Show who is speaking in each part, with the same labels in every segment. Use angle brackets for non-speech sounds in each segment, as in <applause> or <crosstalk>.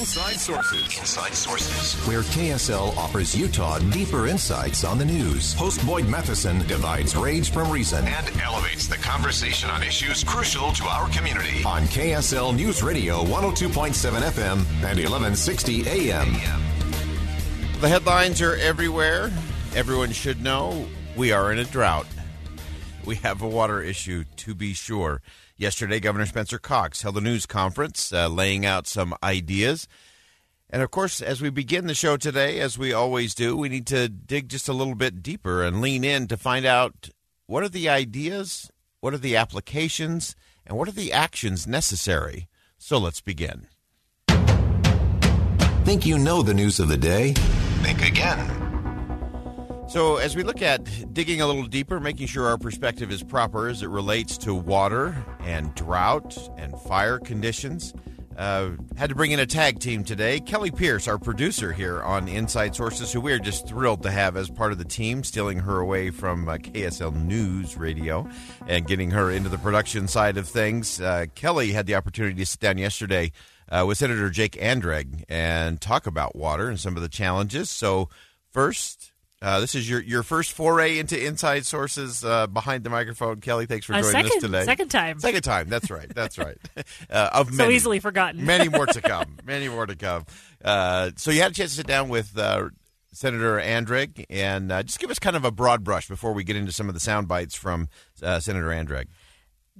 Speaker 1: Inside Sources. Inside Sources. Where KSL offers Utah deeper insights on the news. Host Boyd Matheson divides rage from reason and elevates the conversation on issues crucial to our community. On KSL News Radio 102.7 FM and 1160 AM.
Speaker 2: The headlines are everywhere. Everyone should know we are in a drought. We have a water issue, to be sure. Yesterday, Governor Spencer Cox held a news conference uh, laying out some ideas. And of course, as we begin the show today, as we always do, we need to dig just a little bit deeper and lean in to find out what are the ideas, what are the applications, and what are the actions necessary. So let's begin.
Speaker 1: Think you know the news of the day? Think again.
Speaker 2: So, as we look at digging a little deeper, making sure our perspective is proper as it relates to water and drought and fire conditions, uh, had to bring in a tag team today. Kelly Pierce, our producer here on Inside Sources, who we are just thrilled to have as part of the team, stealing her away from uh, KSL News Radio and getting her into the production side of things. Uh, Kelly had the opportunity to sit down yesterday uh, with Senator Jake Anderegg and talk about water and some of the challenges. So, first, uh, this is your, your first foray into inside sources uh, behind the microphone, Kelly. Thanks for joining
Speaker 3: second,
Speaker 2: us today.
Speaker 3: second time.
Speaker 2: Second time. That's right. That's right. <laughs> <laughs> Uh, of
Speaker 3: So
Speaker 2: many,
Speaker 3: easily forgotten.
Speaker 2: many more to <laughs> come. Many more to come. Uh, so you had a chance to sit down with uh, Senator Anderegg and uh, just give us kind of a broad brush before we get into some of the sound bites from uh, Senator Anderegg.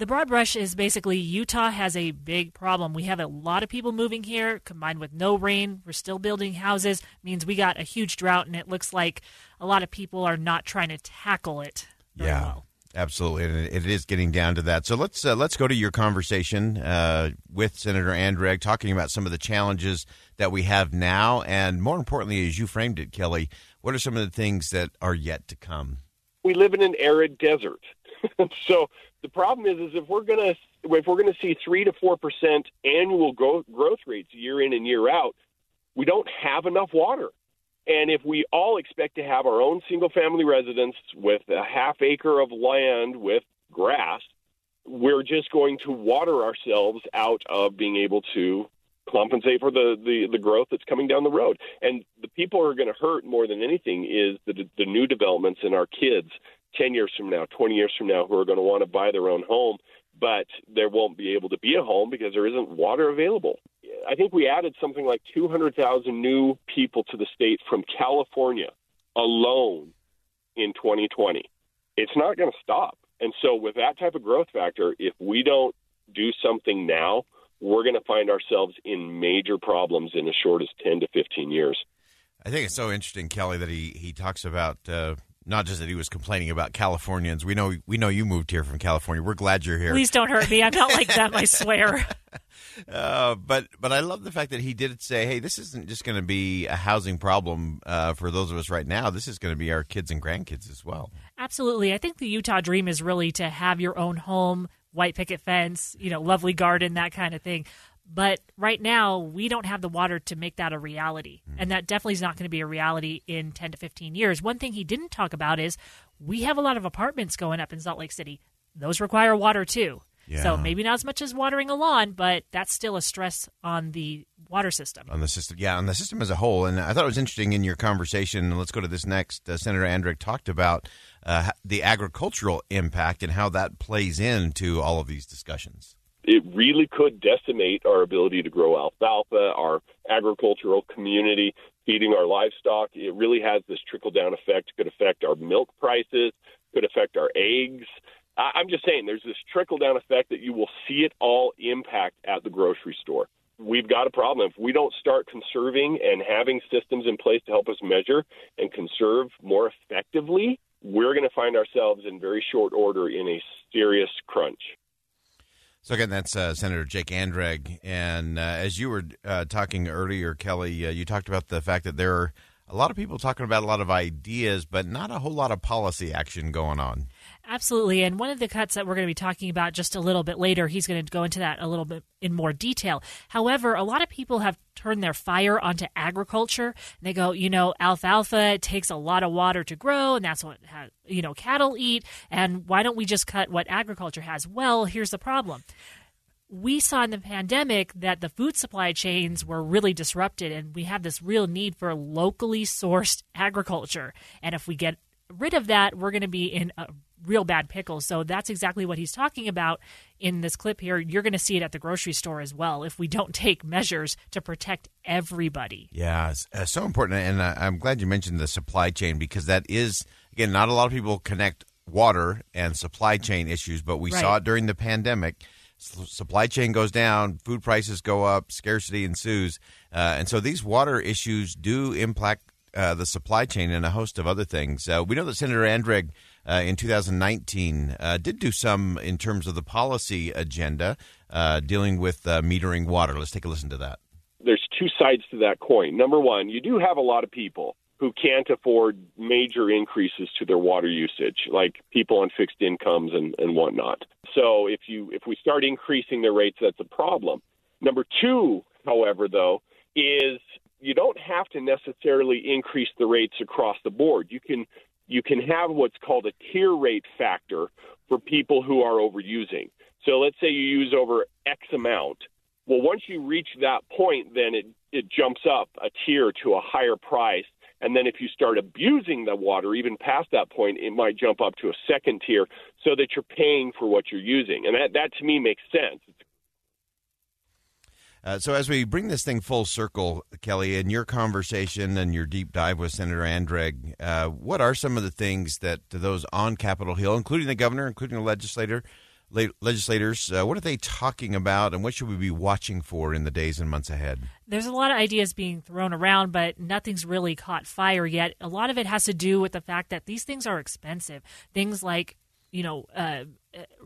Speaker 3: The broad brush is basically Utah has a big problem. We have a lot of people moving here, combined with no rain. We're still building houses, means we got a huge drought, and it looks like a lot of people are not trying to tackle it. very
Speaker 2: Yeah.
Speaker 3: well.
Speaker 2: Absolutely, and it it is getting down to that. So let's uh, let's go to your conversation uh, with Senator Anderegg, talking about some of the challenges that we have now, and more importantly, as you framed it, Kelly, what are some of the things that are yet to come?
Speaker 4: we live in an arid desert. <laughs> so the problem is, is if we're gonna if we're gonna see three to four percent annual growth growth rates year in and year out, we don't have enough water. And if we all expect to have our own single family residence with a half acre of land with grass, we're just going to water ourselves out of being able to compensate for the, the, the growth that's coming down the road. And the people who are going to hurt more than anything is the, the new developments in our kids 10 years from now, 20 years from now, who are going to want to buy their own home, but there won't be able to be a home because there isn't water available. I think we added something like 200,000 new people to the state from California alone in 2020. It's not going to stop. And so, with that type of growth factor, if we don't do something now, we're going to find ourselves in major problems in as short as 10 to 15 years.
Speaker 2: I think it's so interesting, Kelly, that he he talks about uh, not just that he was complaining about Californians. We know we know you moved here from California. We're glad you're here.
Speaker 3: Please don't hurt me. I'm not like them, I <laughs> swear.
Speaker 2: Uh, but but I love the fact that he did say, "Hey, this isn't just going to be a housing problem uh, for those of us right now. This is going to be our kids and grandkids as well."
Speaker 3: Absolutely. I think the Utah dream is really to have your own home, white picket fence, you know, lovely garden, that kind of thing. But right now, we don't have the water to make that a reality. And that definitely is not going to be a reality in 10 to 15 years. One thing he didn't talk about is we have a lot of apartments going up in Salt Lake City. Those require water too.
Speaker 2: Yeah.
Speaker 3: So maybe not as much as watering a lawn, but that's still a stress on the water system.
Speaker 2: on the system. Yeah, on the system as a whole. And I thought it was interesting in your conversation. Let's go to this next. Uh, Senator Anderegg talked about uh, the agricultural impact and how that plays into all of these discussions.
Speaker 4: It really could decimate our ability to grow alfalfa, our agricultural community. feeding our livestock. It really has this trickle down effect. Could affect our milk prices. Could affect our eggs. I'm just saying, there's this trickle down effect that you will see it all impact at the grocery store. We've got a problem. If we don't start conserving and having systems in place to help us measure and conserve more effectively, we're going to find ourselves in very short order in a serious crunch.
Speaker 2: So again, that's uh, Senator Jake Anderegg, and uh, as you were uh, talking earlier, Kelly, uh, you talked about the fact that there are a lot of people talking about a lot of ideas, but not a whole lot of policy action going on.
Speaker 3: Absolutely. And one of the cuts that we're going to be talking about just a little bit later, he's going to go into that a little bit in more detail. However, a lot of people have turned their fire onto agriculture. And They go, you know, alfalfa takes a lot of water to grow, and that's what, you know, cattle eat. And why don't we just cut what agriculture has? Well, here's the problem we saw in the pandemic that the food supply chains were really disrupted and we have this real need for locally sourced agriculture and if we get rid of that we're going to be in a real bad pickles. so that's exactly what he's talking about in this clip here you're going to see it at the grocery store as well if we don't <laughs> take measures to protect everybody
Speaker 2: yeah it's uh, so important and uh, i'm glad you mentioned the supply chain because that is again not a lot of people connect water and supply chain issues but we right. saw it during the pandemic supply chain goes down, food prices go up, scarcity ensues, uh, and so these water issues do impact uh, the supply chain and a host of other things. Uh, we know that Senator Anderegg uh, in 2019 uh, did do some in terms of the policy agenda uh, dealing with metering water. Let's take a listen to that.
Speaker 4: There's two sides to that coin. Number one, you do have a lot of people who can't afford major increases to their water usage, like people on fixed incomes and, and whatnot. So if you if we start increasing their rates, that's a problem. Number two, however, though, is you don't have to necessarily increase the rates across the board. You can you can have what's called a tier rate factor for people who are overusing. So let's say you use over X amount. Well, once you reach that point, then it, it jumps up a tier to a higher price and then if you start abusing the water, even past that point, it might jump up to a second tier so that you're paying for what you're using. And that, that to me makes sense.
Speaker 2: Uh, so, as we bring this thing full circle, Kelly, in your conversation and your deep dive with Senator Anderegg, uh, what are some of the things that those on Capitol Hill, including the governor, including the legislator, legislators, uh, what are they talking about, and what should we be watching for in the days and months ahead?
Speaker 3: There's a lot of ideas being thrown around, but nothing's really caught fire yet. A lot of it has to do with the fact that these things are expensive. Things like you know, uh,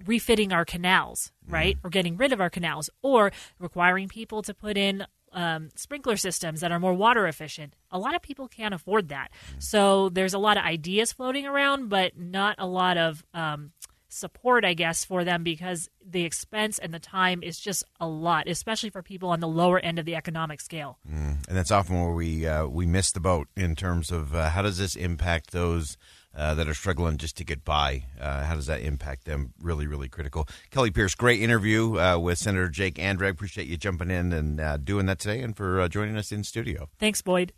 Speaker 3: refitting our canals, right? Mm. Or getting rid of our canals, or requiring people to put in um, sprinkler systems that are more water efficient. A lot of people can't afford that. Mm. So there's a lot of ideas floating around, but not a lot of um, support, I guess, for them because the expense and the time is just a lot, especially for people on the lower end of the economic scale.
Speaker 2: Mm. And that's often where we uh, we miss the boat in terms of uh, how does this impact those. Uh, that are struggling just to get by. Uh, how does that impact them? Really, really critical. Kelly Pierce, great interview uh, with Senator Jake Anderegg. Appreciate you jumping in and uh, doing that today and for joining us in studio.
Speaker 3: Thanks, Boyd.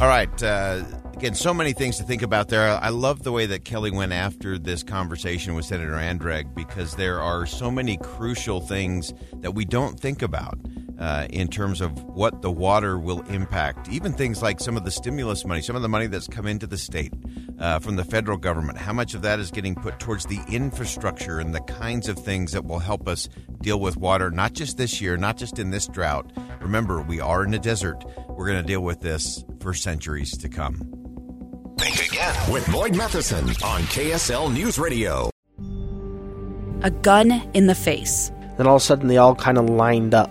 Speaker 2: All right. Uh, again, so many things to think about there. I love the way that Kelly went after this conversation with Senator Anderegg because there are so many crucial things that we don't think about uh, in terms of what the water will impact. Even things like some of the stimulus money, some of the money that's come into the state uh, from the federal government. How much of that is getting put towards the infrastructure and the kinds of things that will help us deal with water, not just this year, not just in this drought. Remember, we are in a desert. We're going to deal with this for centuries to come.
Speaker 1: Think again with Boyd Matheson on KSL News Radio.
Speaker 5: A gun in the face.
Speaker 6: Then all of a sudden, they all kind of lined up.